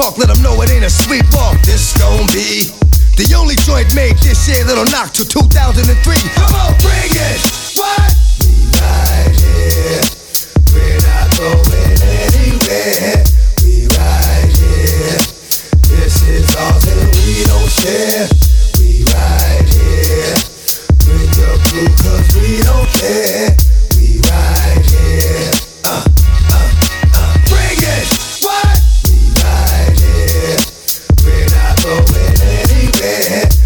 talk, let them know it ain't a sleepwalk this gon' be the only joint made this year that'll knock till 2003. Come on, bring it! What? We right here. We're not going anywhere. We right here. This is all that we don't share. Go anywhere.